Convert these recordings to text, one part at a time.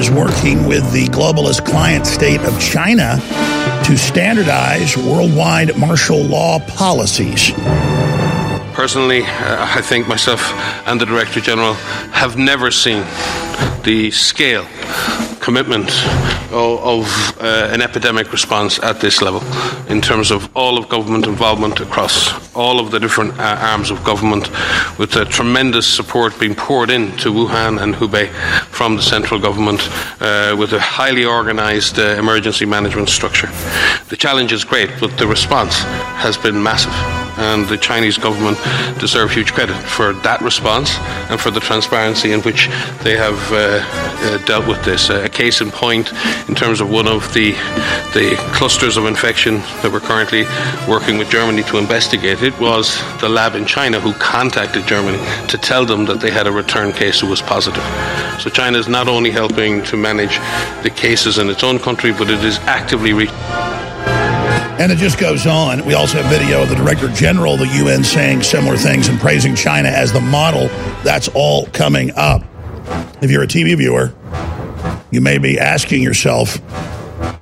Is working with the globalist client state of China to standardize worldwide martial law policies. Personally, uh, I think myself and the Director General have never seen the scale, commitment of, of uh, an epidemic response at this level in terms of all of government involvement across all of the different uh, arms of government, with a tremendous support being poured into Wuhan and Hubei from the central government, uh, with a highly organised uh, emergency management structure. The challenge is great, but the response has been massive and the Chinese government deserve huge credit for that response and for the transparency in which they have uh, uh, dealt with this. Uh, a case in point, in terms of one of the the clusters of infection that we're currently working with Germany to investigate, it was the lab in China who contacted Germany to tell them that they had a return case who was positive. So China is not only helping to manage the cases in its own country, but it is actively reaching. And it just goes on. We also have video of the Director General of the UN saying similar things and praising China as the model. That's all coming up. If you're a TV viewer, you may be asking yourself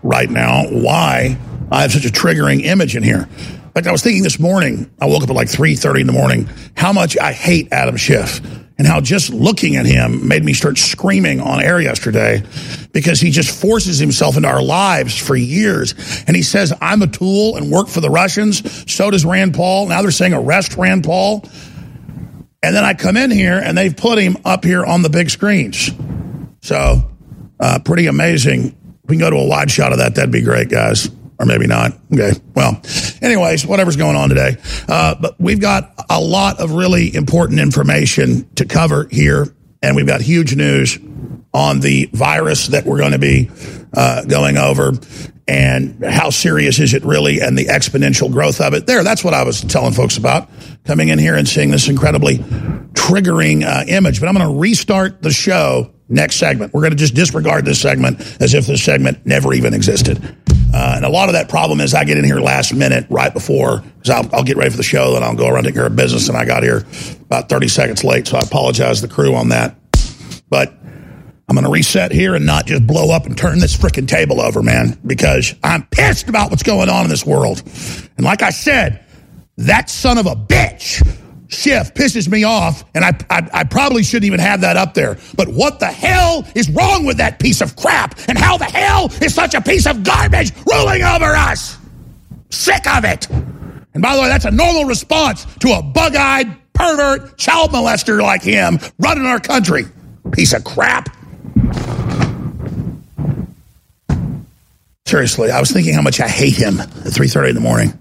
right now why I have such a triggering image in here. Fact, I was thinking this morning, I woke up at like 3.30 in the morning, how much I hate Adam Schiff and how just looking at him made me start screaming on air yesterday because he just forces himself into our lives for years. And he says, I'm a tool and work for the Russians. So does Rand Paul. Now they're saying arrest Rand Paul. And then I come in here and they've put him up here on the big screens. So, uh, pretty amazing. We can go to a wide shot of that. That'd be great, guys. Or maybe not. Okay. Well, anyways, whatever's going on today. Uh, but we've got a lot of really important information to cover here. And we've got huge news on the virus that we're going to be uh, going over and how serious is it really and the exponential growth of it. There, that's what I was telling folks about coming in here and seeing this incredibly triggering uh, image. But I'm going to restart the show next segment. We're going to just disregard this segment as if this segment never even existed. Uh, and a lot of that problem is I get in here last minute right before, because I'll, I'll, get ready for the show, then I'll go around take care of business, and I got here about 30 seconds late, so I apologize to the crew on that. But I'm going to reset here and not just blow up and turn this freaking table over, man, because I'm pissed about what's going on in this world. And like I said, that son of a bitch Schiff pisses me off, and I, I, I, probably shouldn't even have that up there. But what the hell is wrong with that piece of crap? And how the hell is such a piece of garbage ruling over us? Sick of it. And by the way, that's a normal response to a bug eyed, pervert, child molester like him running our country. Piece of crap. Seriously, I was thinking how much I hate him at 3.30 in the morning.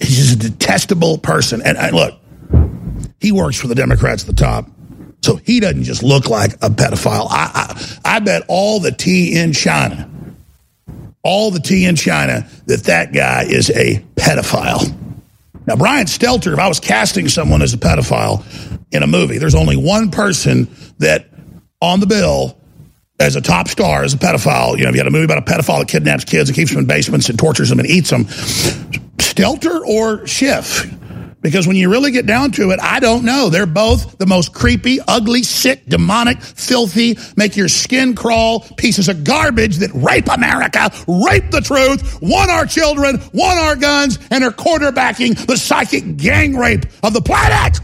He's just a detestable person. And look, he works for the Democrats at the top. So he doesn't just look like a pedophile. I, I, I bet all the tea in China, all the tea in China, that that guy is a pedophile. Now, Brian Stelter, if I was casting someone as a pedophile in a movie, there's only one person that on the bill as a top star as a pedophile. You know, if you had a movie about a pedophile that kidnaps kids and keeps them in basements and tortures them and eats them, Stelter or Schiff? Because when you really get down to it, I don't know. They're both the most creepy, ugly, sick, demonic, filthy, make your skin crawl pieces of garbage that rape America, rape the truth, want our children, want our guns, and are quarterbacking the psychic gang rape of the planet.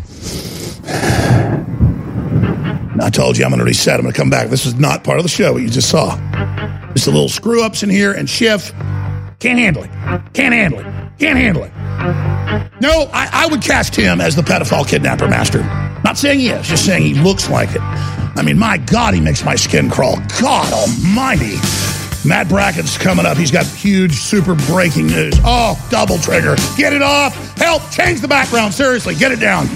I told you I'm going to reset. I'm going to come back. This is not part of the show, you just saw. Just a little screw ups in here, and Schiff can't handle it. Can't handle it. Can't handle it. No, I, I, would cast him as the pedophile kidnapper master. Not saying he is, just saying he looks like it. I mean, my God, he makes my skin crawl. God almighty. Matt Bracken's coming up. He's got huge, super breaking news. Oh, double trigger. Get it off. Help. Change the background. Seriously, get it down.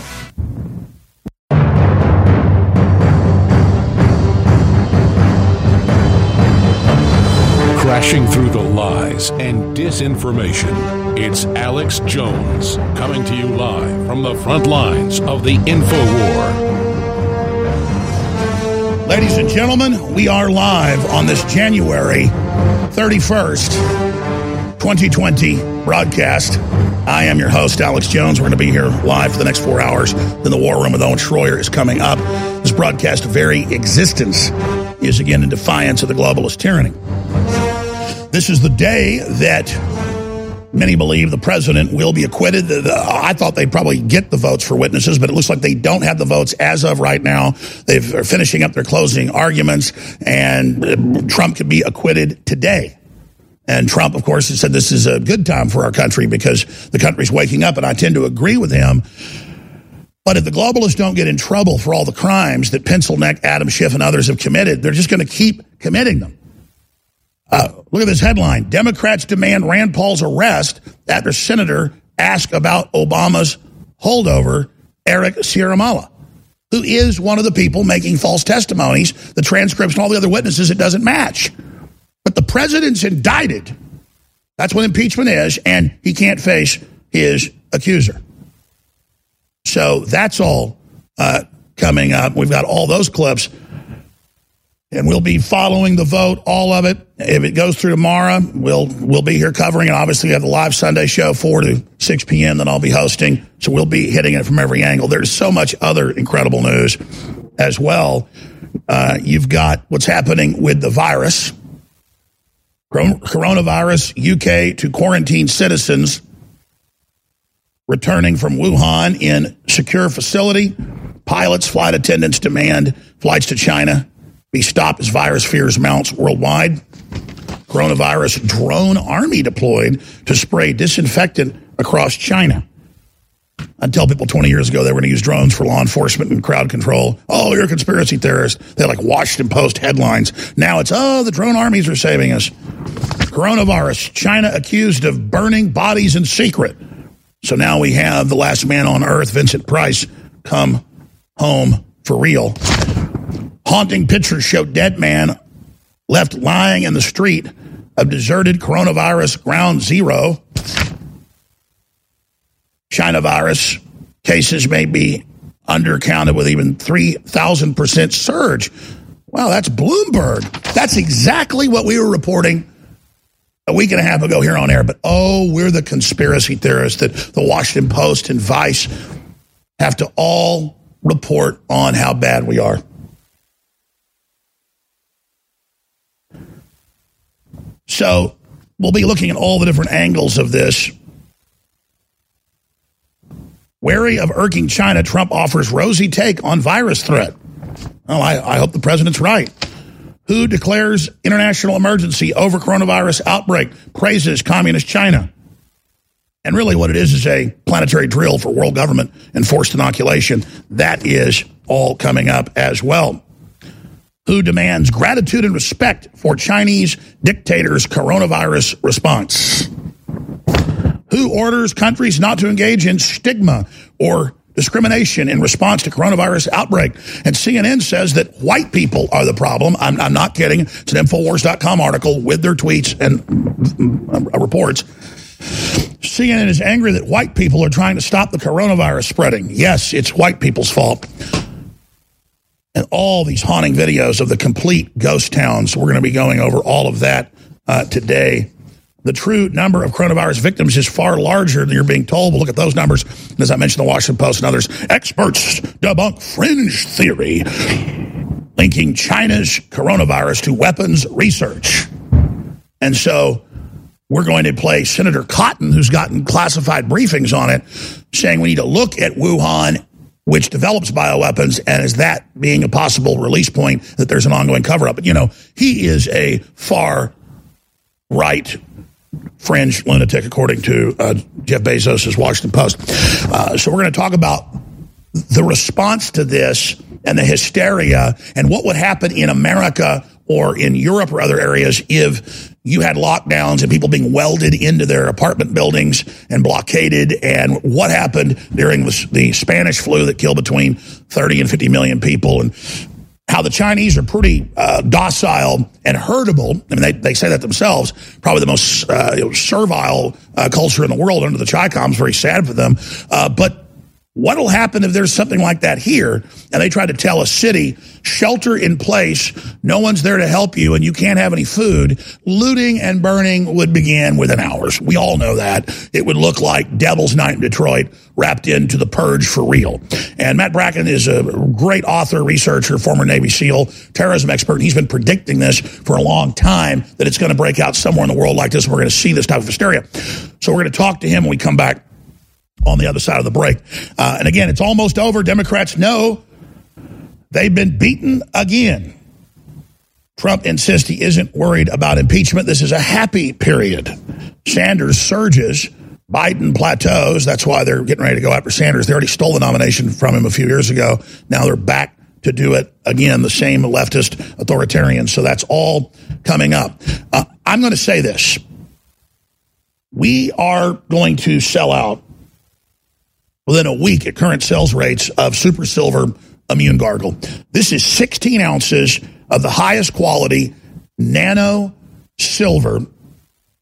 Crashing through the lies and disinformation, it's Alex Jones coming to you live from the front lines of the info war. Ladies and gentlemen, we are live on this January 31st, 2020 broadcast. I am your host, Alex Jones. We're going to be here live for the next four hours. Then the War Room with Owen Schroyer is coming up. This broadcast, very existence is again in defiance of the globalist tyranny. This is the day that many believe the president will be acquitted. I thought they'd probably get the votes for witnesses, but it looks like they don't have the votes as of right now. They're finishing up their closing arguments, and uh, Trump could be acquitted today. And Trump, of course, has said this is a good time for our country because the country's waking up, and I tend to agree with him. But if the globalists don't get in trouble for all the crimes that Pencil Neck, Adam Schiff, and others have committed, they're just going to keep committing them. Uh, look at this headline. Democrats demand Rand Paul's arrest after Senator asked about Obama's holdover, Eric Ciaramella, who is one of the people making false testimonies, the transcripts and all the other witnesses, it doesn't match. But the president's indicted. That's what impeachment is, and he can't face his accuser. So that's all uh, coming up. We've got all those clips and we'll be following the vote, all of it. If it goes through tomorrow, we'll we'll be here covering it. Obviously, we have the live Sunday show, 4 to 6 p.m., that I'll be hosting. So we'll be hitting it from every angle. There's so much other incredible news as well. Uh, you've got what's happening with the virus, coronavirus, UK to quarantine citizens returning from Wuhan in secure facility. Pilots, flight attendants demand flights to China be stopped as virus fears mounts worldwide. Coronavirus drone army deployed to spray disinfectant across China. I tell people 20 years ago they were going to use drones for law enforcement and crowd control. Oh, you're a conspiracy theorist. They like Washington Post headlines. Now it's, oh, the drone armies are saving us. Coronavirus, China accused of burning bodies in secret. So now we have the last man on earth, Vincent Price, come home for real. Haunting pictures show dead man left lying in the street of deserted coronavirus ground zero. China virus cases may be undercounted with even 3,000% surge. Wow, that's Bloomberg. That's exactly what we were reporting a week and a half ago here on air. But oh, we're the conspiracy theorists that the Washington Post and Vice have to all report on how bad we are. So we'll be looking at all the different angles of this. Wary of irking China, Trump offers rosy take on virus threat. Well, I, I hope the president's right. Who declares international emergency over coronavirus outbreak, praises communist China. And really what it is is a planetary drill for world government and forced inoculation. That is all coming up as well who demands gratitude and respect for Chinese dictator's coronavirus response, who orders countries not to engage in stigma or discrimination in response to coronavirus outbreak. And CNN says that white people are the problem. I'm, I'm not kidding. It's an Infowars.com article with their tweets and uh, reports. CNN is angry that white people are trying to stop the coronavirus spreading. Yes, it's white people's fault and all these haunting videos of the complete ghost towns. We're going to be going over all of that uh, today. The true number of coronavirus victims is far larger than you're being told. But look at those numbers. And as I mentioned, the Washington Post and others, experts debunk fringe theory linking China's coronavirus to weapons research. And so we're going to play Senator Cotton, who's gotten classified briefings on it, saying we need to look at Wuhan which develops bioweapons, and is that being a possible release point that there's an ongoing cover up? But, you know, he is a far right fringe lunatic, according to uh, Jeff Bezos' Washington Post. Uh, so we're going to talk about the response to this and the hysteria and what would happen in America or in Europe or other areas if you had lockdowns and people being welded into their apartment buildings and blockaded and what happened during the, Spanish flu that killed between 30 and 50 million people and how the Chinese are pretty uh, docile and herdable. I mean, they, they say that themselves. Probably the most uh, servile uh, culture in the world under the Chi Coms. Very sad for them. Uh, but What'll happen if there's something like that here and they try to tell a city, shelter in place, no one's there to help you, and you can't have any food? Looting and burning would begin within hours. We all know that. It would look like Devil's Night in Detroit wrapped into the purge for real. And Matt Bracken is a great author, researcher, former Navy SEAL, terrorism expert. He's been predicting this for a long time that it's going to break out somewhere in the world like this. We're going to see this type of hysteria. So we're going to talk to him when we come back on the other side of the break. Uh, and again, it's almost over. Democrats know they've been beaten again. Trump insists he isn't worried about impeachment. This is a happy period. Sanders surges. Biden plateaus. That's why they're getting ready to go after Sanders. They already stole the nomination from him a few years ago. Now they're back to do it again, the same leftist authoritarians. So that's all coming up. Uh, I'm going to say this. We are going to sell out within a week at current sales rates of Super Silver Immune Gargle. This is 16 ounces of the highest quality nano silver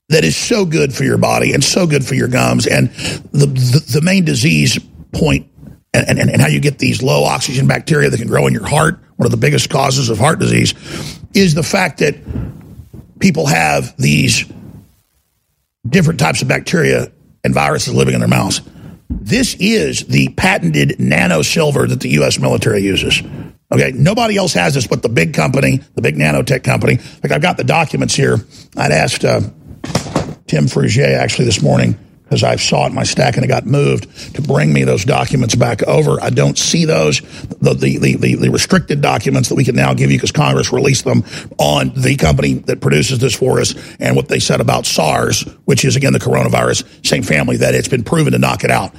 that is so good for your body and so good for your gums. And the, the, the main disease point and, and, and how you get these low oxygen bacteria that can grow in your heart, one of the biggest causes of heart disease, is the fact that people have these different types of bacteria and viruses living in their mouths. This is the patented nano silver that the U.S. military uses. Okay, nobody else has this but the big company, the big nanotech company. Like I've got the documents here. I'd asked uh, Tim Frugier actually this morning because I saw it in my stack and it got moved to bring me those documents back over. I don't see those. The, the, the, the restricted documents that we can now give you because Congress released them on the company that produces this for us and what they said about SARS, which is, again, the coronavirus, same family, that it's been proven to knock it out.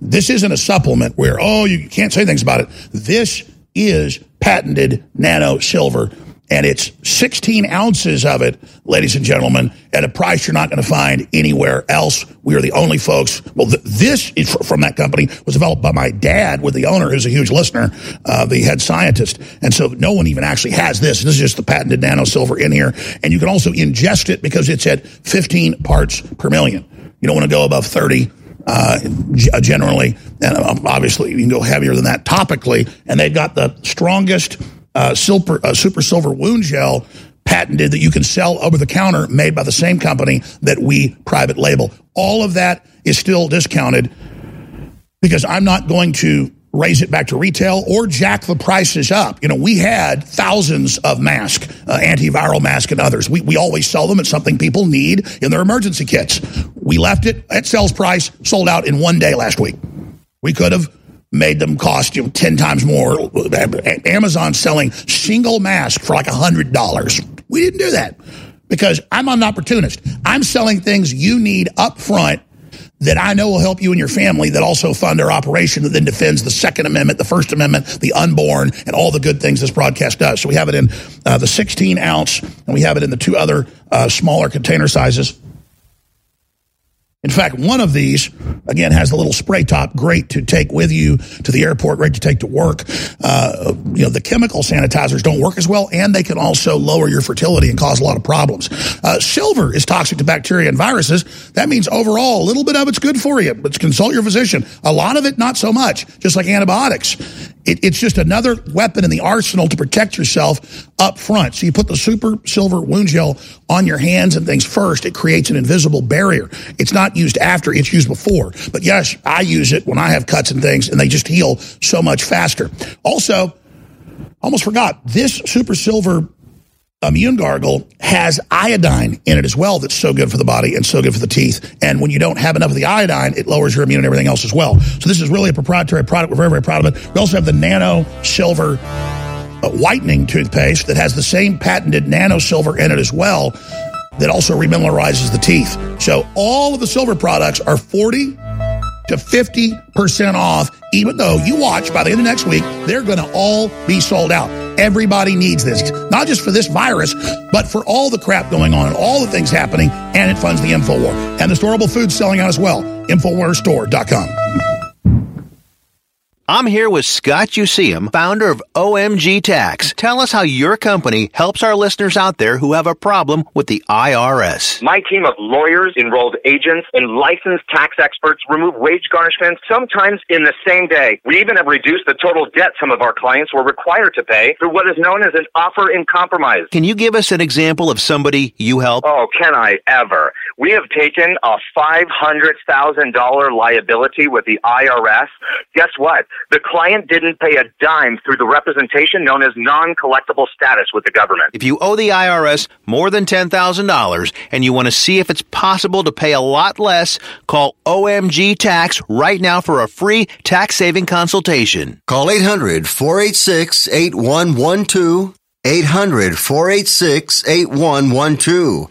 This isn't a supplement where, oh, you can't say things about it. This is patented nano silver and it's 16 ounces of it, ladies and gentlemen, at a price you're not going to find anywhere else. We are the only folks. Well, th this is from that company was developed by my dad with the owner, who's a huge listener, uh, the head scientist, and so no one even actually has this. This is just the patented nano silver in here, and you can also ingest it because it's at 15 parts per million. You don't want to go above 30. Uh, generally, and um, obviously you can go heavier than that topically, and they've got the strongest uh, silver, uh, super silver wound gel patented that you can sell over the counter made by the same company that we private label. All of that is still discounted because I'm not going to raise it back to retail or jack the prices up. You know, we had thousands of masks, uh, antiviral masks and others. We, we always sell them. It's something people need in their emergency kits. We left it at sales price, sold out in one day last week. We could have made them cost you know, 10 times more. Amazon selling single mask for like $100. We didn't do that because I'm an opportunist. I'm selling things you need up front that I know will help you and your family that also fund our operation that then defends the Second Amendment, the First Amendment, the unborn, and all the good things this broadcast does. So we have it in uh, the 16 ounce and we have it in the two other uh, smaller container sizes. In fact, one of these, again, has a little spray top, great to take with you to the airport, great to take to work. Uh, you know, the chemical sanitizers don't work as well, and they can also lower your fertility and cause a lot of problems. Uh, silver is toxic to bacteria and viruses. That means overall, a little bit of it's good for you, but consult your physician. A lot of it, not so much, just like antibiotics. It, it's just another weapon in the arsenal to protect yourself up front. So you put the super silver wound gel on your hands and things first. It creates an invisible barrier. It's not used after, it's used before. But yes, I use it when I have cuts and things, and they just heal so much faster. Also, almost forgot, this super silver immune gargle has iodine in it as well that's so good for the body and so good for the teeth. And when you don't have enough of the iodine, it lowers your immune and everything else as well. So this is really a proprietary product. We're very, very proud of it. We also have the nano silver uh, whitening toothpaste that has the same patented nano silver in it as well that also remineralizes the teeth. So all of the silver products are 40 to 50% off, even though you watch by the end of next week, they're going to all be sold out. Everybody needs this, not just for this virus, but for all the crap going on and all the things happening, and it funds the InfoWar. And the storable food selling out as well, InfoWarsStore.com. I'm here with Scott Useum, founder of OMG Tax. Tell us how your company helps our listeners out there who have a problem with the IRS. My team of lawyers, enrolled agents, and licensed tax experts remove wage garnishments sometimes in the same day. We even have reduced the total debt some of our clients were required to pay through what is known as an offer in compromise. Can you give us an example of somebody you help? Oh, can I ever? We have taken a $500,000 liability with the IRS. Guess what? The client didn't pay a dime through the representation known as non-collectible status with the government. If you owe the IRS more than $10,000 and you want to see if it's possible to pay a lot less, call OMG Tax right now for a free tax saving consultation. Call 800 486 8112. 800 486 8112.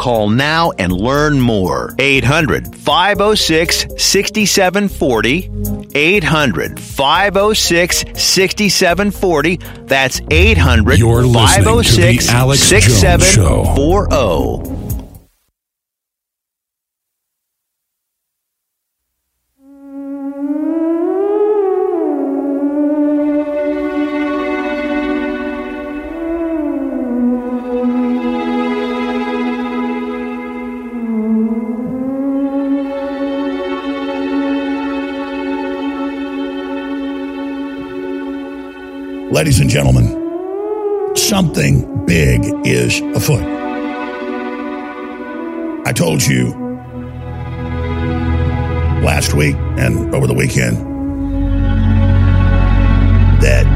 Call now and learn more. 800 506 6740. 800 506 6740. That's 800 You're listening to the 506 Alex Jones oh Show. 6740. Ladies and gentlemen, something big is afoot. I told you last week and over the weekend that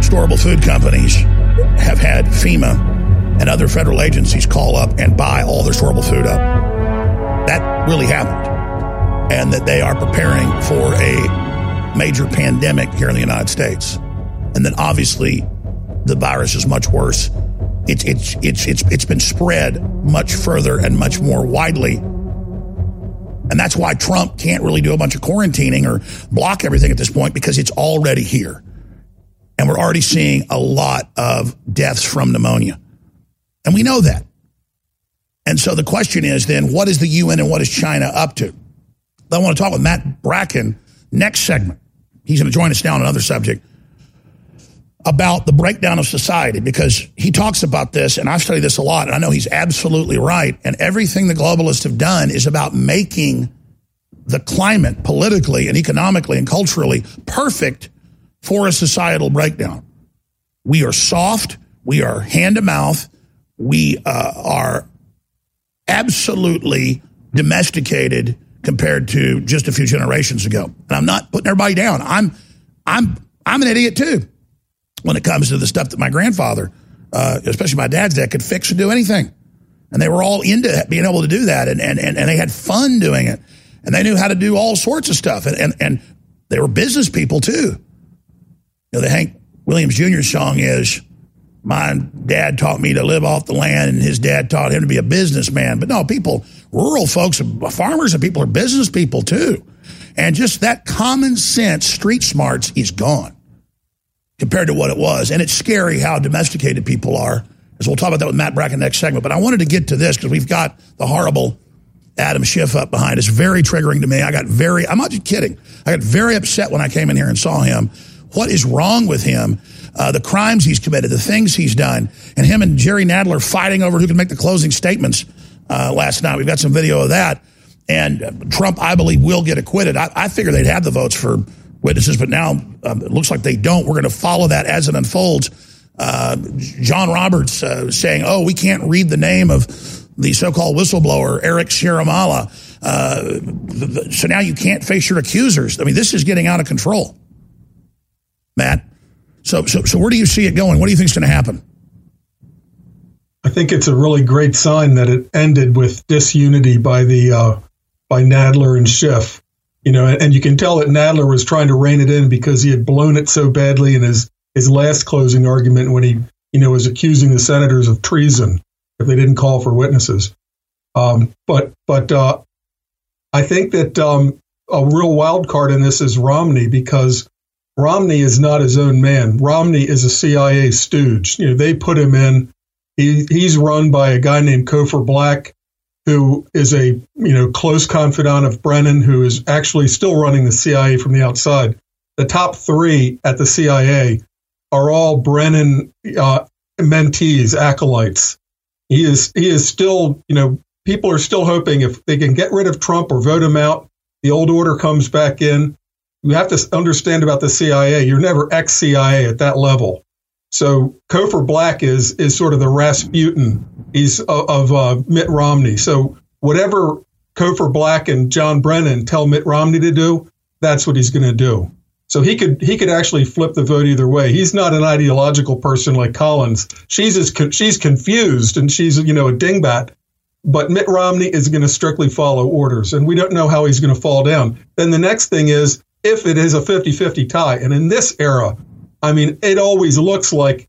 storable food companies have had FEMA and other federal agencies call up and buy all their storable food up. That really happened. And that they are preparing for a major pandemic here in the United States. And then obviously the virus is much worse. It's it's it's it's it's been spread much further and much more widely. And that's why Trump can't really do a bunch of quarantining or block everything at this point because it's already here. And we're already seeing a lot of deaths from pneumonia. And we know that. And so the question is then, what is the UN and what is China up to? I want to talk with Matt Bracken next segment. He's going to join us now on another subject about the breakdown of society because he talks about this, and I've studied this a lot, and I know he's absolutely right. And everything the globalists have done is about making the climate politically and economically and culturally perfect for a societal breakdown. We are soft, we are hand to mouth, we uh, are absolutely domesticated compared to just a few generations ago. And I'm not putting everybody down. I'm I'm I'm an idiot too when it comes to the stuff that my grandfather, uh, especially my dad's dad, could fix and do anything. And they were all into being able to do that, and, and, and, and they had fun doing it. And they knew how to do all sorts of stuff. And, and, and they were business people too. You know, the Hank Williams Jr. song is, my dad taught me to live off the land, and his dad taught him to be a businessman. But no, people, rural folks, farmers and people are business people too. And just that common sense, street smarts is gone compared to what it was. And it's scary how domesticated people are. As we'll talk about that with Matt Bracken next segment. But I wanted to get to this because we've got the horrible Adam Schiff up behind us. Very triggering to me. I got very, I'm not just kidding. I got very upset when I came in here and saw him. What is wrong with him? Uh, the crimes he's committed, the things he's done, and him and Jerry Nadler fighting over who can make the closing statements uh, last night. We've got some video of that. And uh, Trump, I believe, will get acquitted. I, I figure they'd have the votes for witnesses, but now um, it looks like they don't. We're going to follow that as it unfolds. Uh, John Roberts uh, saying, "Oh, we can't read the name of the so-called whistleblower Eric Ciaramella. Uh, so now you can't face your accusers. I mean, this is getting out of control, Matt. So, so, so where do you see it going? What do you think is going to happen? I think it's a really great sign that it ended with disunity by the uh, by Nadler and Schiff. You know, and, you can tell that Nadler was trying to rein it in because he had blown it so badly in his his last closing argument when he you know was accusing the senators of treason if they didn't call for witnesses. Um, but but uh, I think that um, a real wild card in this is Romney because Romney is not his own man. Romney is a CIA stooge. You know, they put him in. He, he's run by a guy named Cofer Black, who is a you know close confidant of Brennan, who is actually still running the CIA from the outside. The top three at the CIA are all Brennan uh, mentees, acolytes. He is he is still you know people are still hoping if they can get rid of Trump or vote him out, the old order comes back in. You have to understand about the CIA. You're never ex CIA at that level. So Cofer Black is is sort of the Rasputin. He's of, uh, Mitt Romney. So whatever Cofer Black and John Brennan tell Mitt Romney to do, that's what he's going to do. So he could he could actually flip the vote either way. He's not an ideological person like Collins. She's as, she's confused and she's you know a dingbat. But Mitt Romney is going to strictly follow orders, and we don't know how he's going to fall down. Then the next thing is if it is a 50-50 tie, and in this era, I mean, it always looks like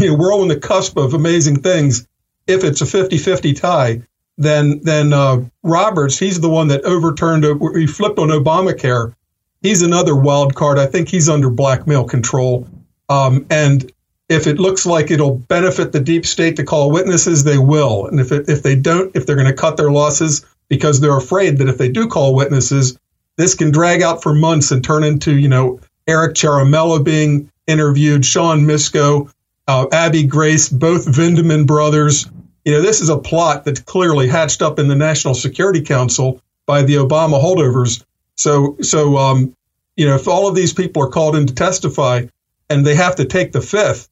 you know, we're on the cusp of amazing things. If it's a 50-50 tie, then then uh, Roberts, he's the one that overturned, he flipped on Obamacare. He's another wild card. I think he's under blackmail control. Um, and if it looks like it'll benefit the deep state to call witnesses, they will. And if it, if they don't, if they're going to cut their losses because they're afraid that if they do call witnesses, this can drag out for months and turn into you know Eric Ciaramella being interviewed, Sean Misko, uh, Abby Grace, both Vindman brothers. You know, this is a plot that's clearly hatched up in the National Security Council by the Obama holdovers. So, so um, you know, if all of these people are called in to testify and they have to take the fifth,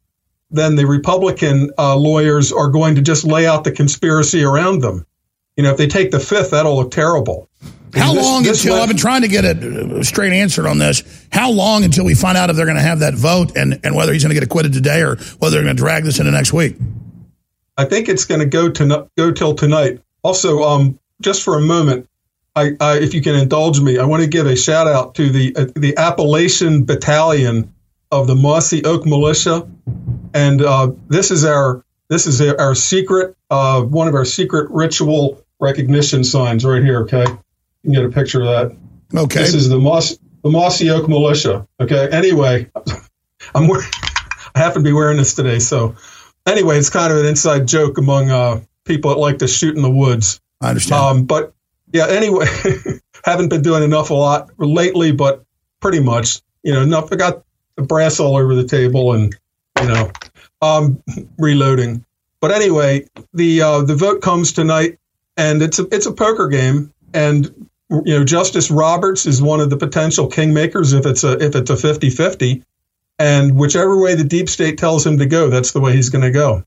then the Republican uh, lawyers are going to just lay out the conspiracy around them. You know, if they take the fifth, that'll look terrible. How this, long this until I've been trying to get a straight answer on this? How long until we find out if they're going to have that vote and, and whether he's going to get acquitted today or whether they're going to drag this into next week? I think it's going to go to go till tonight. Also, um, just for a moment, I, I, if you can indulge me, I want to give a shout out to the uh, the Appalachian Battalion of the Mossy Oak Militia, and uh, this is our this is our secret uh, one of our secret ritual recognition signs right here. Okay, can get a picture of that. Okay. This is the Moss the Mossy Oak Militia. Okay. Anyway, I'm wearing, I happen to be wearing this today, so anyway, it's kind of an inside joke among uh, people that like to shoot in the woods. I understand. Um, but yeah, anyway, haven't been doing enough a lot lately, but pretty much, you know, enough. I got the brass all over the table, and you know, um, reloading. But anyway, the uh, the vote comes tonight, and it's a it's a poker game, and you know, Justice Roberts is one of the potential kingmakers if it's a if it's a 50-50. And whichever way the deep state tells him to go, that's the way he's going to go.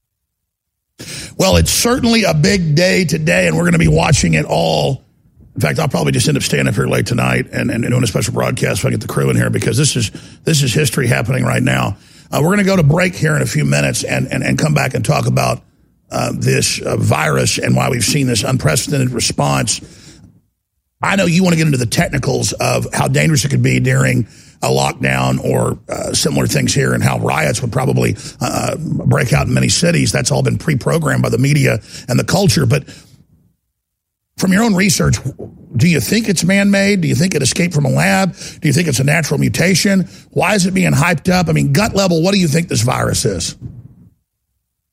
Well, it's certainly a big day today, and we're going to be watching it all. In fact, I'll probably just end up staying up here late tonight and, and doing a special broadcast if I get the crew in here because this is this is history happening right now. Uh, we're going to go to break here in a few minutes and, and, and come back and talk about uh, this uh, virus and why we've seen this unprecedented response I know you want to get into the technicals of how dangerous it could be during a lockdown or uh, similar things here and how riots would probably uh, break out in many cities. That's all been pre-programmed by the media and the culture. But from your own research, do you think it's man-made? Do you think it escaped from a lab? Do you think it's a natural mutation? Why is it being hyped up? I mean, gut level, what do you think this virus is?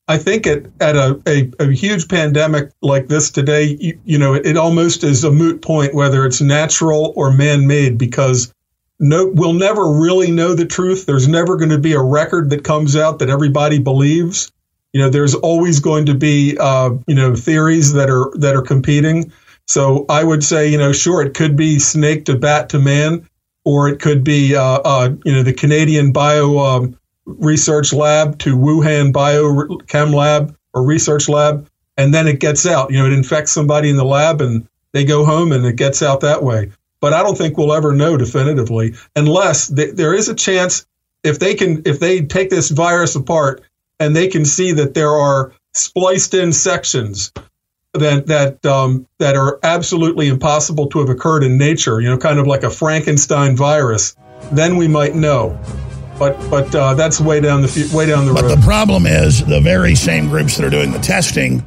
I think at, at a, a, a, huge pandemic like this today, you, you know, it, it, almost is a moot point whether it's natural or man made because no, we'll never really know the truth. There's never going to be a record that comes out that everybody believes. You know, there's always going to be, uh, you know, theories that are that are competing. So I would say, you know, sure, it could be snake to bat to man, or it could be, uh, uh, you know, the Canadian bio um, research lab to Wuhan Biochem Lab or research lab. and then it gets out. You know, it infects somebody in the lab and they go home and it gets out that way. But I don't think we'll ever know definitively unless th- there is a chance if they can if they take this virus apart and they can see that there are spliced in sections that that um, that are absolutely impossible to have occurred in nature. You know, kind of like a Frankenstein virus. Then we might know. But but uh, that's way down the way down the but road. But the problem is the very same groups that are doing the testing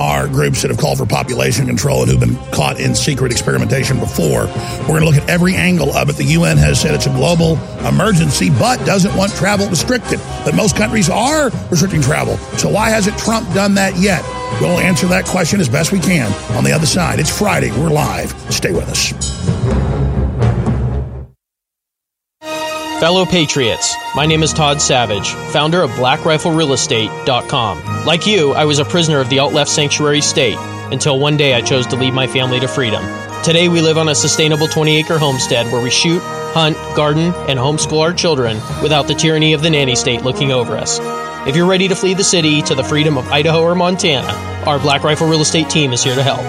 are groups that have called for population control and who've been caught in secret experimentation before. We're going to look at every angle of it. The UN has said it's a global emergency, but doesn't want travel restricted. But most countries are restricting travel. So why hasn't Trump done that yet? We'll answer that question as best we can on the other side. It's Friday. We're live. Stay with us. Fellow Patriots, my name is Todd Savage, founder of BlackRifleRealEstate.com. Like you, I was a prisoner of the alt left sanctuary state until one day I chose to lead my family to freedom. Today, we live on a sustainable 20 acre homestead where we shoot, hunt, garden, and homeschool our children without the tyranny of the nanny state looking over us. If you're ready to flee the city to the freedom of Idaho or Montana, our Black Rifle Real Estate team is here to help.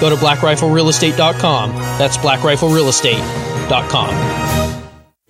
Go to blackriflerealestate.com. That's blackriflerealestate.com.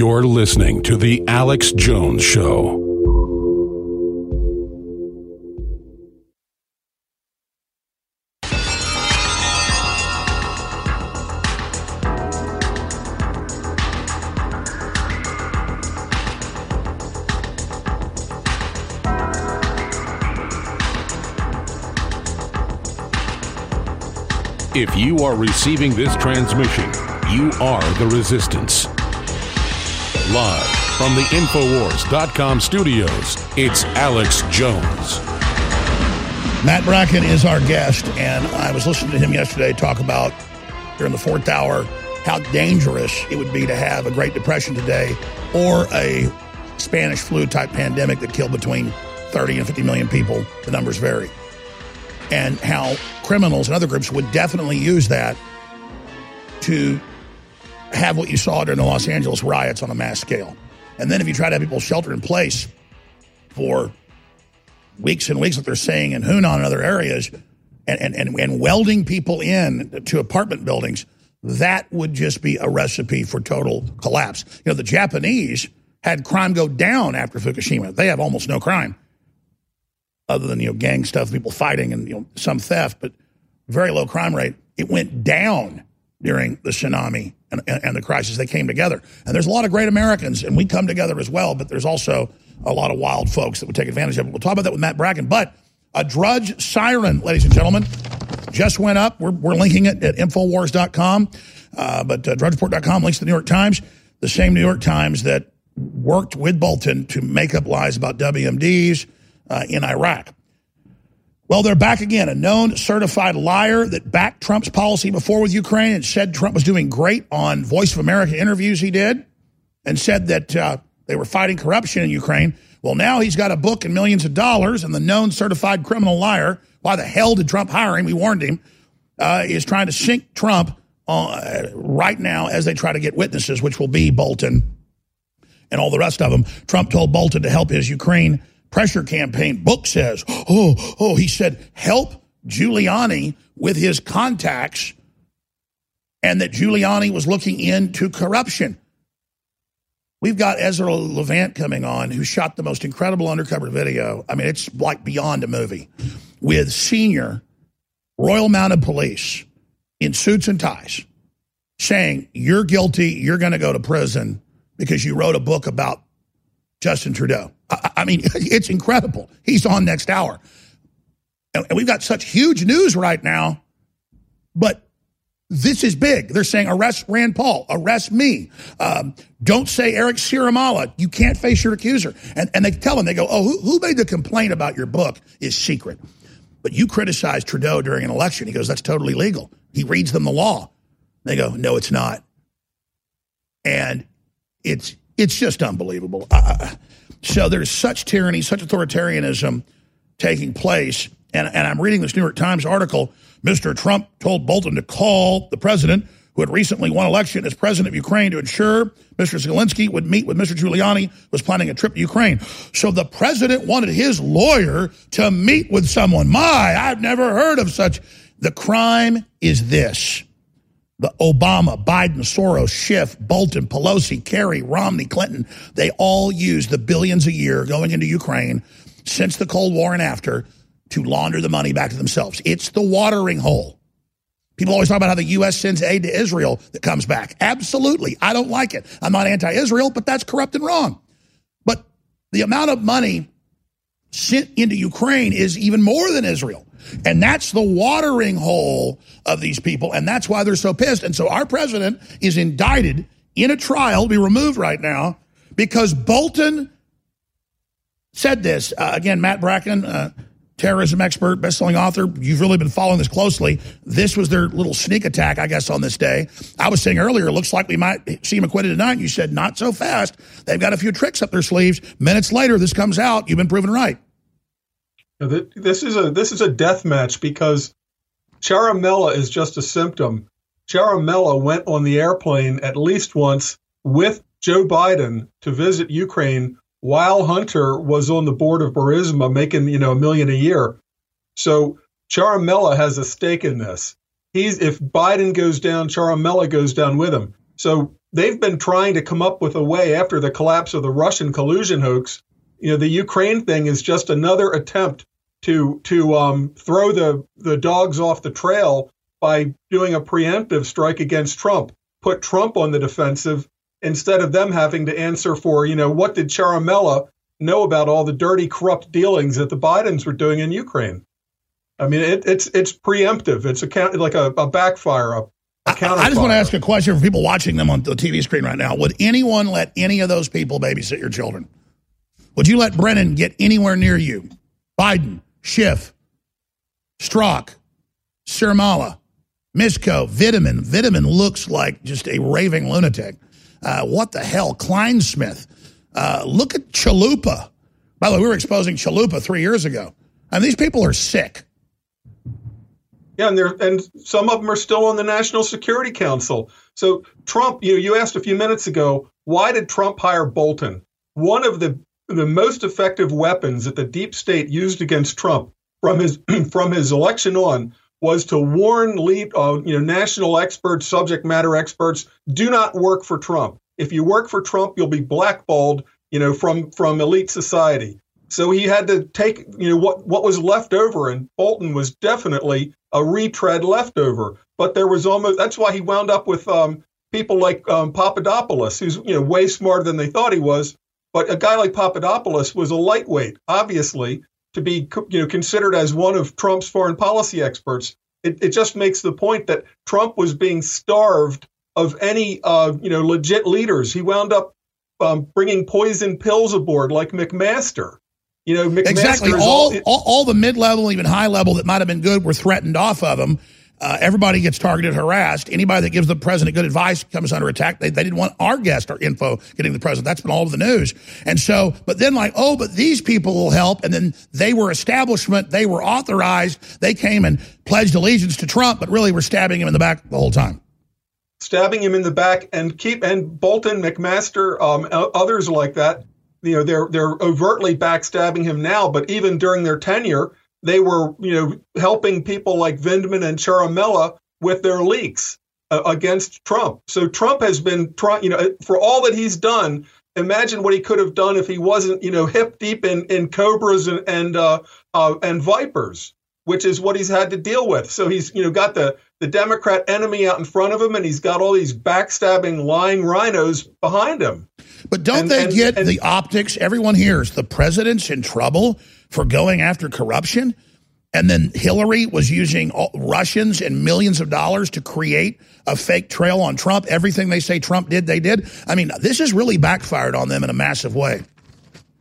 You're listening to The Alex Jones Show. If you are receiving this transmission, you are the resistance. Live from the Infowars.com studios, it's Alex Jones. Matt Bracken is our guest, and I was listening to him yesterday talk about during the fourth hour how dangerous it would be to have a Great Depression today or a Spanish flu type pandemic that killed between 30 and 50 million people. The numbers vary. And how criminals and other groups would definitely use that to have what you saw during the Los Angeles riots on a mass scale. And then if you try to have people shelter in place for weeks and weeks, like they're saying in Hunan and other areas, and, and, and, and welding people in to apartment buildings, that would just be a recipe for total collapse. You know, the Japanese had crime go down after Fukushima. They have almost no crime other than, you know, gang stuff, people fighting and, you know, some theft, but very low crime rate. It went down during the tsunami and, and, the crisis. They came together. And there's a lot of great Americans, and we come together as well, but there's also a lot of wild folks that would take advantage of it. We'll talk about that with Matt Bracken. But a Drudge siren, ladies and gentlemen, just went up. We're, we're linking it at Infowars.com, uh, but uh, DrudgeReport.com links to the New York Times, the same New York Times that worked with Bolton to make up lies about WMDs uh, in Iraq. Well, they're back again. A known certified liar that backed Trump's policy before with Ukraine and said Trump was doing great on Voice of America interviews he did and said that uh, they were fighting corruption in Ukraine. Well, now he's got a book and millions of dollars, and the known certified criminal liar, why the hell did Trump hire him? We warned him, uh, is trying to sink Trump uh, right now as they try to get witnesses, which will be Bolton and all the rest of them. Trump told Bolton to help his Ukraine pressure campaign book says, oh, oh, he said, help Giuliani with his contacts and that Giuliani was looking into corruption. We've got Ezra Levant coming on, who shot the most incredible undercover video. I mean, it's like beyond a movie with senior Royal Mounted Police in suits and ties saying, You're guilty, you're going to go to prison because you wrote a book about Justin Trudeau. I, mean, it's incredible. He's on next hour. And, we've got such huge news right now, but this is big. They're saying arrest Rand Paul, arrest me. Um, don't say Eric Ciaramella. You can't face your accuser. And, and they tell him, they go, oh, who, who made the complaint about your book is secret. But you criticized Trudeau during an election. He goes, that's totally legal. He reads them the law. They go, no, it's not. And it's it's just unbelievable. Uh, so there's such tyranny, such authoritarianism taking place. And, and I'm reading this New York Times article. Mr. Trump told Bolton to call the president, who had recently won election as president of Ukraine, to ensure Mr. Zelensky would meet with Mr. Giuliani, was planning a trip to Ukraine. So the president wanted his lawyer to meet with someone. My, I've never heard of such. The crime is this the Obama, Biden, Soros, Schiff, Bolton, Pelosi, Kerry, Romney, Clinton, they all use the billions a year going into Ukraine since the Cold War and after to launder the money back to themselves. It's the watering hole. People always talk about how the U.S. sends aid to Israel that comes back. Absolutely. I don't like it. I'm not anti Israel, but that's corrupt and wrong. But the amount of money sent into Ukraine is even more than Israel. And that's the watering hole of these people. And that's why they're so pissed. And so our president is indicted in a trial, be removed right now, because Bolton said this. Uh, again, Matt Bracken, uh, terrorism expert, best-selling author. You've really been following this closely. This was their little sneak attack, I guess, on this day. I was saying earlier, it looks like we might see him acquitted tonight. You said not so fast. They've got a few tricks up their sleeves. Minutes later, this comes out. You've been proven right. This is a this is a death match because Ciaramella is just a symptom. Ciaramella went on the airplane at least once with Joe Biden to visit Ukraine while Hunter was on the board of Burisma making, you know, a million a year. So Ciaramella has a stake in this. He's if Biden goes down, Ciaramella goes down with him. So they've been trying to come up with a way after the collapse of the Russian collusion hoax. You know, the Ukraine thing is just another attempt to to um, throw the the dogs off the trail by doing a preemptive strike against Trump, put Trump on the defensive instead of them having to answer for you know what did Ciaramella know about all the dirty corrupt dealings that the Bidens were doing in Ukraine. I mean, it, it's it's preemptive. It's a like a, a backfire, I just want to ask a question for people watching them on the TV screen right now. Would anyone let any of those people babysit your children? Would you let Brennan get anywhere near you? Biden, Schiff, Strzok, Ciaramella, Mishko, Vindman. Vindman looks like just a raving lunatic. Uh, what the hell? Clinesmith. Uh, look at Chalupa. By the way, we were exposing Chalupa three years ago. And these people are sick. Yeah, and and some of them are still on the National Security Council. So Trump, you know, you asked a few minutes ago, why did Trump hire Bolton? One of the the most effective weapons that the deep state used against Trump from his from his election on was to warn lead, uh, you know, national experts, subject matter experts, do not work for Trump. If you work for Trump, you'll be blackballed, you know, from from elite society. So he had to take, you know, what what was left over, and Bolton was definitely a retread leftover. But there was almost that's why he wound up with um, people like um, Papadopoulos, who's you know way smarter than they thought he was, but a guy like Papadopoulos was a lightweight, obviously, to be you know considered as one of Trump's foreign policy experts. It, it just makes the point that Trump was being starved of any uh, you know legit leaders. He wound up um, bringing poison pills aboard, like McMaster. You know, McMaster exactly all, all, all, all the mid level, even high level that might have been good were threatened off of him. Uh, everybody gets targeted, harassed. Anybody that gives the president good advice comes under attack. They, they didn't want our guest or info getting the president. That's been all over the news. And so, but then like, oh, but these people will help. And then they were establishment. They were authorized. They came and pledged allegiance to Trump, but really were stabbing him in the back the whole time. Stabbing him in the back and keep, and Bolton, McMaster, um, others like that, you know, they're, they're overtly backstabbing him now, but even during their tenure, they were, you know, helping people like Vindman and Ciaramella with their leaks uh, against Trump. So Trump has been trying, you know, for all that he's done. Imagine what he could have done if he wasn't, you know, hip deep in, in cobras and and uh, uh, and vipers, which is what he's had to deal with. So he's, you know, got the the Democrat enemy out in front of him, and he's got all these backstabbing, lying RINOs behind him. But don't and, they and, get and, the optics? Everyone hears the president's in trouble for going after corruption. And then Hillary was using all, Russians and millions of dollars to create a fake trail on Trump. Everything they say Trump did, they did. I mean, this has really backfired on them in a massive way.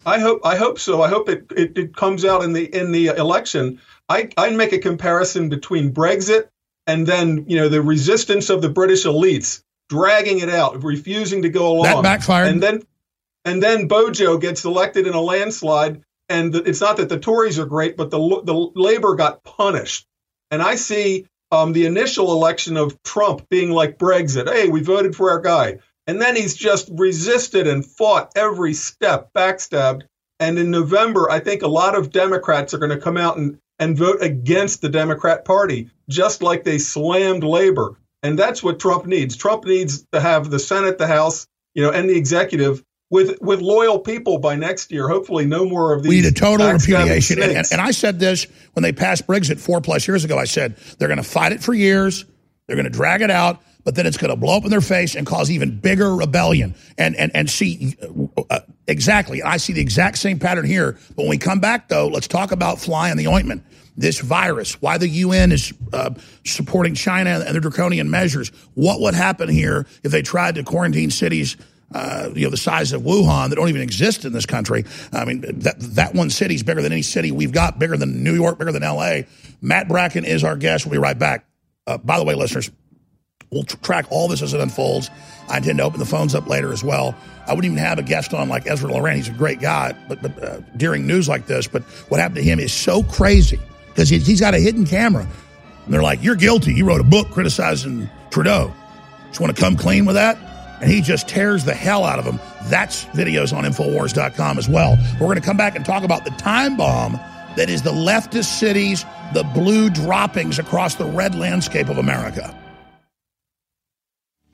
I hope I hope so. I hope it, it, it comes out in the in the election. I I make a comparison between Brexit and then you know the resistance of the British elites dragging it out, refusing to go along. That backfired. And then and then Bojo gets elected in a landslide and the, it's not that the Tories are great, but the the Labor got punished. And I see um, the initial election of Trump being like Brexit. Hey, we voted for our guy, and then he's just resisted and fought every step, backstabbed. And in November, I think a lot of Democrats are going to come out and, and vote against the Democrat Party, just like they slammed Labor. And that's what Trump needs. Trump needs to have the Senate, the House, you know, and the executive with with loyal people by next year. Hopefully, no more of these. We need a total repudiation. And, and, I said this when they passed Brexit four plus years ago. I said they're going to fight it for years. They're going to drag it out, but then it's going to blow up in their face and cause even bigger rebellion. And and and see uh, exactly. I see the exact same pattern here. But when we come back, though, let's talk about fly in the ointment. This virus, why the UN is uh, supporting China and their draconian measures. What would happen here if they tried to quarantine cities uh, you know, the size of Wuhan that don't even exist in this country. I mean, that, that one city is bigger than any city we've got, bigger than New York, bigger than L.A. Matt Bracken is our guest. We'll be right back. Uh, by the way, listeners, we'll tr- track all this as it unfolds. I intend to open the phones up later as well. I wouldn't even have a guest on like Ezra Levant. He's a great guy, but, but uh, during news like this, but what happened to him is so crazy because he, he's got a hidden camera. And they're like, you're guilty. You wrote a book criticizing Trudeau. Just want to come clean with that? And he just tears the hell out of them. That's videos on Infowars.com as well. We're going to come back and talk about the time bomb that is the leftist cities, the blue droppings across the red landscape of America.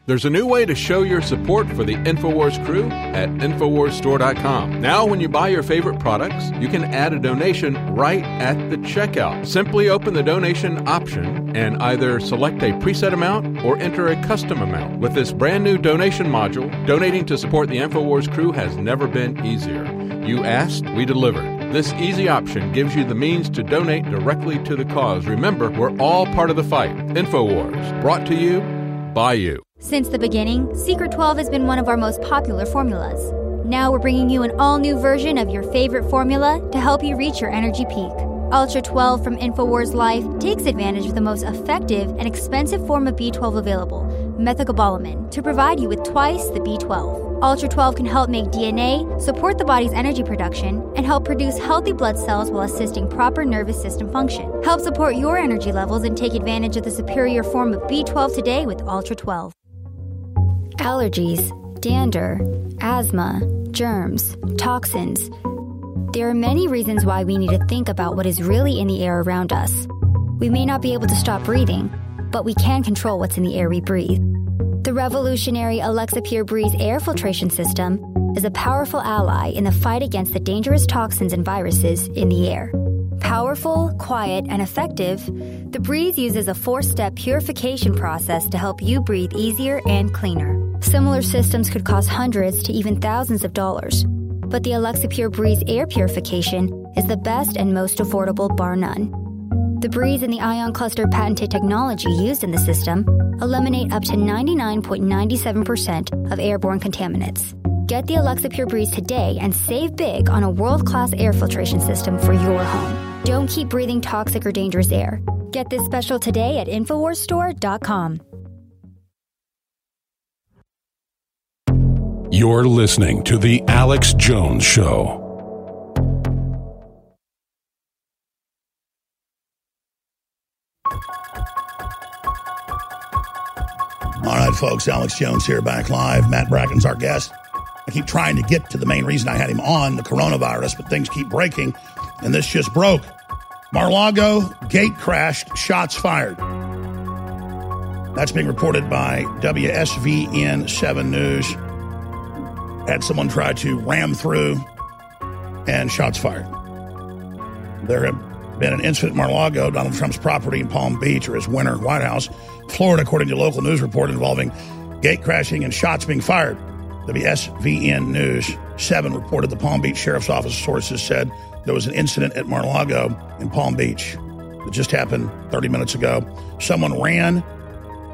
There's a new way to show your support for the InfoWars crew at InfoWarsStore.com. Now, when you buy your favorite products, you can add a donation right at the checkout. Simply open the donation option and either select a preset amount or enter a custom amount. With this brand new donation module, donating to support the InfoWars crew has never been easier. You asked, we delivered. This easy option gives you the means to donate directly to the cause. Remember, we're all part of the fight. InfoWars, brought to you by you. Since the beginning, Secret 12 has been one of our most popular formulas. Now we're bringing you an all new version of your favorite formula to help you reach your energy peak. Ultra 12 from InfoWars Life takes advantage of the most effective and expensive form of B12 available, methylcobalamin, to provide you with twice the B12. Ultra 12 can help make DNA, support the body's energy production, and help produce healthy blood cells while assisting proper nervous system function. Help support your energy levels and take advantage of the superior form of B12 today with Ultra 12. Allergies, dander, asthma, germs, toxins. There are many reasons why we need to think about what is really in the air around us. We may not be able to stop breathing, but we can control what's in the air we breathe. The revolutionary Alexa Pure Breeze air filtration system is a powerful ally in the fight against the dangerous toxins and viruses in the air. Powerful, quiet, and effective, the Breeze uses a four step purification process to help you breathe easier and cleaner. Similar systems could cost hundreds to even thousands of dollars, but the Alexa Pure Breeze air purification is the best and most affordable, bar none. The Breeze and the Ion Cluster patented technology used in the system eliminate up to 99.97% of airborne contaminants. Get the Alexa Pure Breeze today and save big on a world class air filtration system for your home. Don't keep breathing toxic or dangerous air. Get this special today at InfoWarsStore.com. You're listening to The Alex Jones Show. All right, folks, Alex Jones here back live. Matt Bracken's our guest. I keep trying to get to the main reason I had him on, the coronavirus, but things keep breaking, and this just broke. Mar-Lago, gate crashed, shots fired. That's being reported by WSVN 7 News had someone try to ram through and shots fired. There have been an incident in Mar-a-Lago, Donald Trump's property in Palm Beach, or his winter White House, Florida, according to local news report involving gate crashing and shots being fired. WSVN News 7 reported the Palm Beach Sheriff's Office sources said there was an incident at Mar-a-Lago in Palm Beach. that just happened 30 minutes ago. Someone ran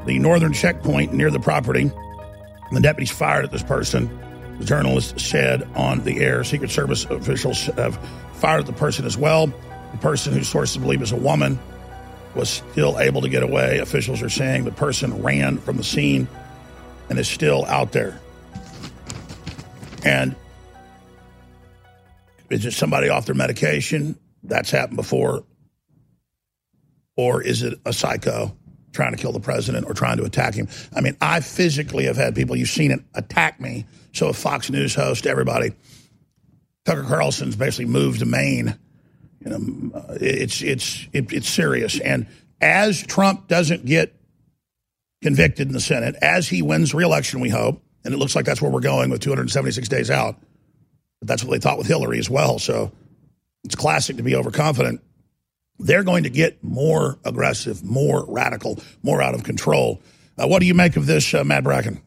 the northern checkpoint near the property. And the deputies fired at this person. The journalist said on the air, Secret Service officials have fired the person as well. The person who sources believe is a woman was still able to get away. Officials are saying the person ran from the scene and is still out there. And is it somebody off their medication? That's happened before. Or is it a psycho trying to kill the president or trying to attack him? I mean, I physically have had people, you've seen it, attack me. So a Fox News host, everybody. Tucker Carlson's basically moved to Maine. You know, uh, it's it's it, it's serious. And as Trump doesn't get convicted in the Senate, as he wins re-election, we hope, and it looks like that's where we're going with 276 days out. But that's what they thought with Hillary as well. So it's classic to be overconfident. They're going to get more aggressive, more radical, more out of control. Uh, what do you make of this, uh, Matt Bracken?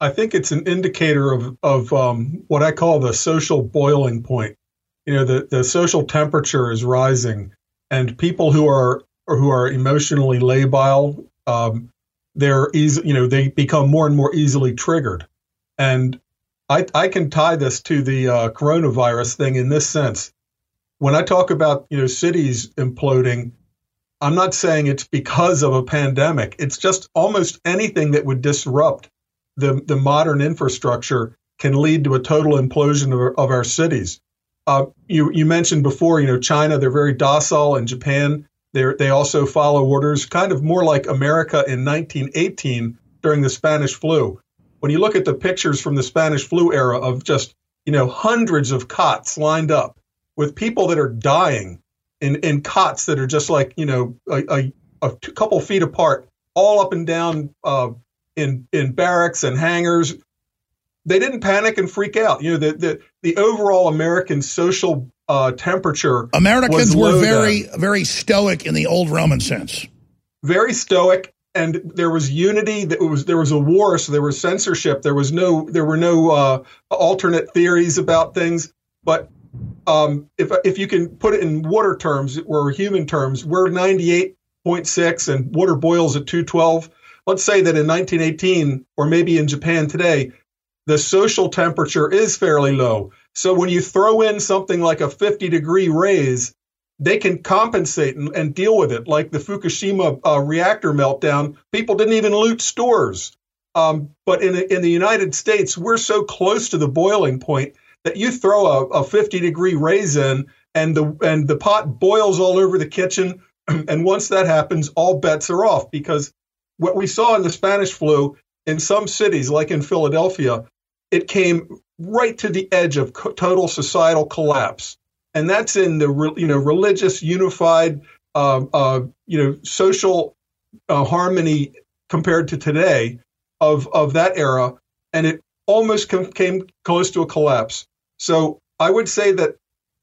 I think it's an indicator of of um, what I call the social boiling point. You know, the the social temperature is rising, and people who are who are emotionally labile, um, they're easy. You know, they become more and more easily triggered, and I I can tie this to the uh, coronavirus thing in this sense. When I talk about you know cities imploding, I'm not saying it's because of a pandemic. It's just almost anything that would disrupt the, the modern infrastructure can lead to a total implosion of, of our cities. Uh, you, you mentioned before, you know, China, they're very docile, and Japan, they they also follow orders, kind of more like America in 1918 during the Spanish flu. When you look at the pictures from the Spanish flu era of just, you know, hundreds of cots lined up with people that are dying in, in cots that are just like, you know, a, a, a couple feet apart, all up and down uh, in in barracks and hangars. They didn't panic and freak out. You know, the the, the overall American social uh, temperature. Americans were very then. very stoic in the old Roman sense. Very stoic, and there was unity. That was there was a war, so there was censorship. There was no there were no uh, alternate theories about things. But um, if if you can put it in water terms or human terms, we're ninety eight point six, and water boils at two twelve let's say that in 1918 or maybe in Japan today, the social temperature is fairly low. So when you throw in something like a 50 degree raise, they can compensate and, and deal with it. Like the Fukushima uh, reactor meltdown, people didn't even loot stores. Um, but in, in the United States, we're so close to the boiling point that you throw a, a 50 degree raise in and the, and the pot boils all over the kitchen. And once that happens, all bets are off because what we saw in the Spanish flu in some cities, like in Philadelphia, it came right to the edge of co- total societal collapse, and that's in the re- you know religious unified uh, uh, you know social uh, harmony compared to today of of that era, and it almost com- came close to a collapse. So I would say that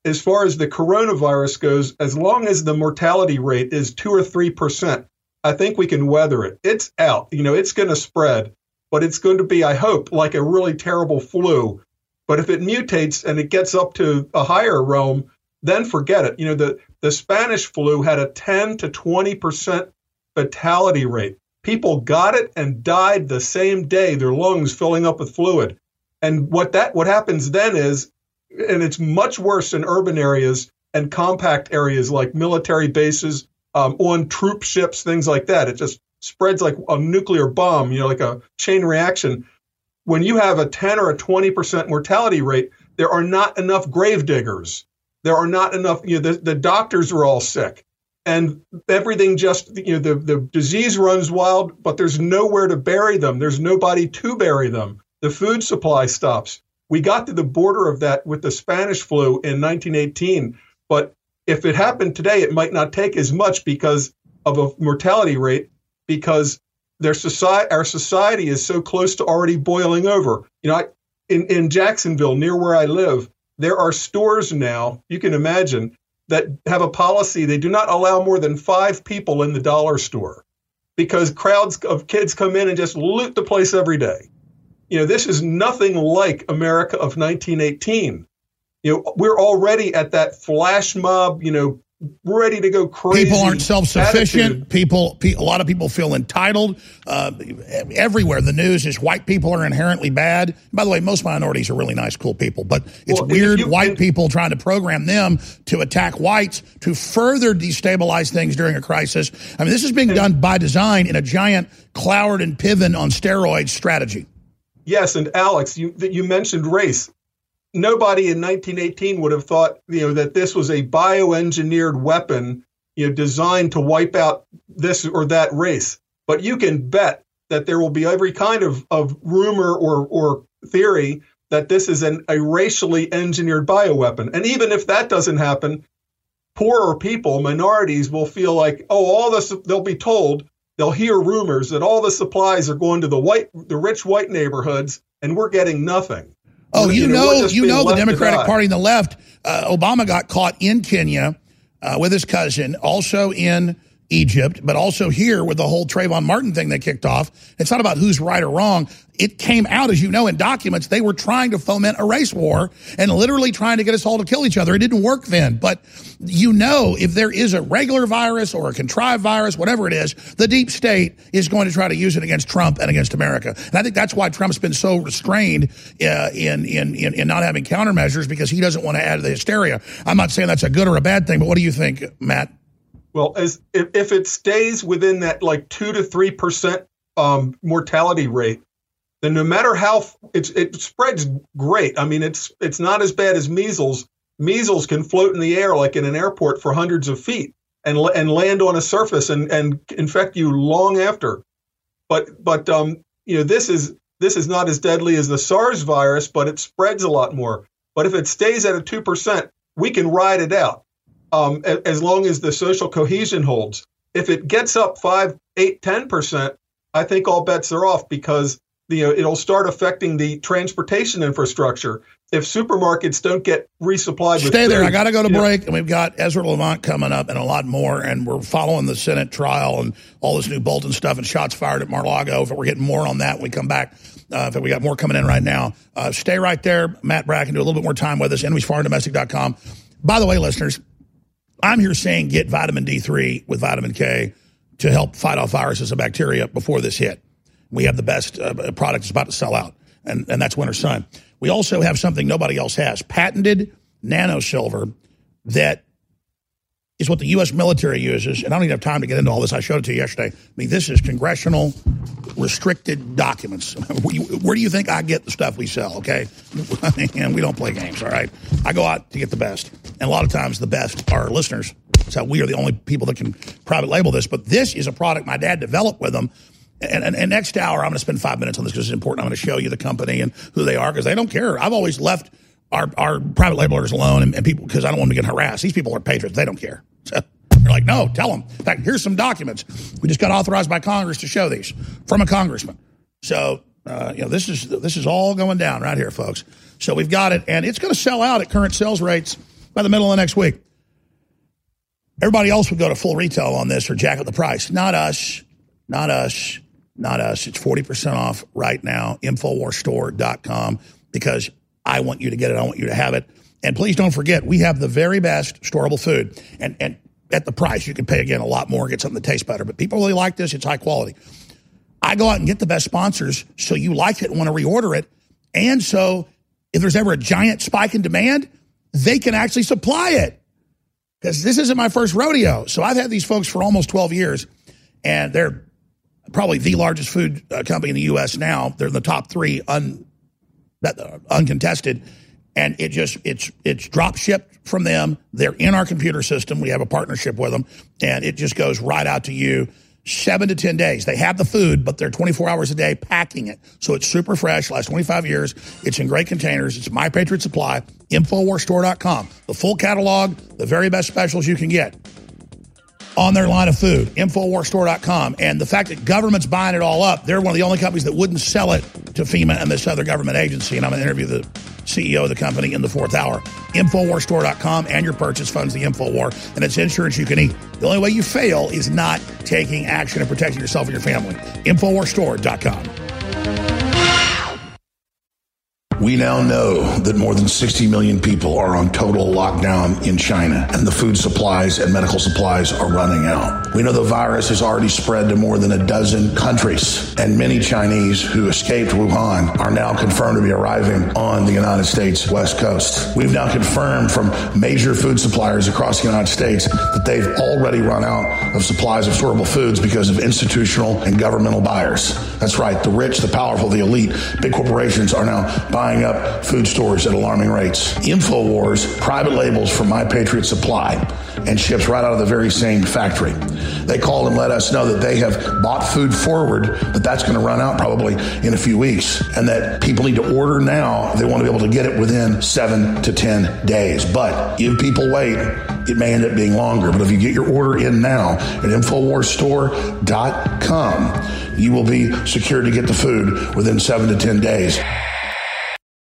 as far as the coronavirus goes, as long as the mortality rate is two or three percent, I think we can weather it. It's out. You know, it's going to spread, but it's going to be, I hope, like a really terrible flu. But if it mutates and it gets up to a higher realm, then forget it. You know, the, the Spanish flu had a 10 to 20% fatality rate. People got it and died the same day, their lungs filling up with fluid. And what that what happens then is, and it's much worse in urban areas and compact areas like military bases um, on troop ships, things like that. It just spreads like a nuclear bomb, you know, like a chain reaction. When you have a 10 or a 20% mortality rate, there are not enough grave diggers. There are not enough, you know, the, the doctors are all sick. And everything just, you know, the, the disease runs wild, but there's nowhere to bury them. There's nobody to bury them. The food supply stops. We got to the border of that with the Spanish flu in 1918, but if it happened today, it might not take as much because of a mortality rate because their society, our society is so close to already boiling over. You know, I, in, in Jacksonville, near where I live, there are stores now, you can imagine, that have a policy. They do not allow more than five people in the dollar store because crowds of kids come in and just loot the place every day. You know, this is nothing like America of 1918 you know, we're already at that flash mob, you know, ready to go crazy. People aren't self-sufficient. People, pe- a lot of people feel entitled. Uh, everywhere, the news is white people are inherently bad. By the way, most minorities are really nice, cool people, but it's Well, weird you- white people trying to program them to attack whites to further destabilize things during a crisis. I mean, this is being done by design in a giant Cloward and Piven on steroids strategy. Yes, and Alex, you that you mentioned race. Nobody in 1918 would have thought, you know, that this was a bioengineered weapon, you know, designed to wipe out this or that race. But you can bet that there will be every kind of, of rumor or or theory that this is an, a racially engineered bioweapon. And even if that doesn't happen, poorer people, minorities, will feel like, oh, all this. They'll be told, they'll hear rumors that all the supplies are going to the white, the rich white neighborhoods, and we're getting nothing. Oh, you, we're know, just you know, the Democratic. Party and the left. Uh, Obama got caught in Kenya uh, with his cousin, also in Egypt, but also here with the whole Trayvon Martin thing they kicked off. It's not about who's right or wrong. It came out, as you know, in documents. They were trying to foment a race war and literally trying to get us all to kill each other. It didn't work then, but you know, if there is a regular virus or a contrived virus, whatever it is, the deep state is going to try to use it against Trump and against America. And I think that's why Trump's been so restrained uh, in, in, in, in not having countermeasures because he doesn't want to add to the hysteria. I'm not saying that's a good or a bad thing, but what do you think, Matt? Well, as if, if it stays within that like two to three percent um, mortality rate, then no matter how it's it spreads great. I mean, it's it's not as bad as measles. Measles can float in the air like in an airport for hundreds of feet and and land on a surface and and infect you long after. But but um you know this is this is not as deadly as the SARS virus, but it spreads a lot more. But if it stays at a two percent, we can ride it out um, a- as long as the social cohesion holds. If it gets up five, eight, ten percent, I think all bets are off because you know it'll start affecting the transportation infrastructure. If supermarkets don't get resupplied, with Stay there. food, I got to go to you know, break, and we've got Ezra Levant coming up and a lot more. And we're following the Senate trial and all this new Bolton stuff and shots fired at Mar-Lago. If we're getting more on that, when we come back. Uh, in we got more coming in right now. Uh, stay right there. Matt Bracken, do a little bit more time with us. EnemiesForeignDomestic.com. By the way, listeners, I'm here saying get vitamin D3 with vitamin K to help fight off viruses and bacteria before this hit. We have the best uh, product that's about to sell out, and, and that's Winter Sun. We also have something nobody else has patented nano silver that is what the U.S. military uses. And I don't even have time to get into all this. I showed it to you yesterday. I mean, this is congressional restricted documents. Where do you- think I get the stuff we sell? Okay, and we don't play games. All right, I go out to get the best, and a lot of times the best are listeners. So we are the only people that can private label this. But this is a product my dad developed with them. And, and, and next hour, I'm going to spend five minutes on this because it's important. I'm going to show you the company and who they are because they don't care. I've always left our, our private label labelers alone and, and people because I don't want them to get harassed. These people are patriots. They don't care. So you're like, no, tell them. In fact, here's some documents. We just got authorized by Congress to show these from a congressman. So, uh, you know, this is this is all going down right here, folks. So we've got it, and it's going to sell out at current sales rates by the middle of the next week. Everybody else would go to full retail on this or jack up the price. Not us. Not us. Not us. It's 40% off right now, InfoWarsStore.com, because I want you to get it. I want you to have it. And please don't forget, we have the very best storable food. And, and at the price, you can pay again a lot more, get something that tastes better. But people really like this. It's high quality. I go out and get the best sponsors so you like it and want to reorder it. And so if there's ever a giant spike in demand, they can actually supply it because this isn't my first rodeo. So I've had these folks for almost 12 years, and they're probably the largest food uh, company in the U.S. now. They're in the top three un, that, uh, uncontested, and it just it's it's drop shipped from them. They're in our computer system. We have a partnership with them, and it just goes right out to you. Seven to 10 days. They have the food, but they're 24 hours a day packing it. So it's super fresh, lasts 25 years. It's in great containers. It's My Patriot Supply, InfoWarsStore.com. The full catalog, the very best specials you can get on their line of food, InfoWarsStore.com. And the fact that government's buying it all up, they're one of the only companies that wouldn't sell it to FEMA and this other government agency. And I'm going to interview the CEO of the company in the fourth hour. InfoWarsStore.com and your purchase funds the InfoWar, and it's insurance you can eat. The only way you fail is not taking action and protecting yourself and your family. InfoWarsStore.com. We now know that more than 60 million people are on total lockdown in China, and the food supplies and medical supplies are running out. We know the virus has already spread to more than a dozen countries, and many Chinese who escaped Wuhan are now confirmed to be arriving on the United States West Coast. We've now confirmed from major food suppliers across the United States that they've already run out of supplies of storable foods because of institutional and governmental buyers. That's right, the rich, the powerful, the elite, big corporations are now buying up food stores at alarming rates. InfoWars private labels from My Patriot Supply and ships right out of the very same factory. They called and let us know that they have bought food forward, but that's going to run out probably in a few weeks, and that people need to order now. They want to be able to get it within seven to 10 days. But if people wait, it may end up being longer. But if you get your order in now at InfoWarsStore.com, you will be secured to get the food within seven to 10 days.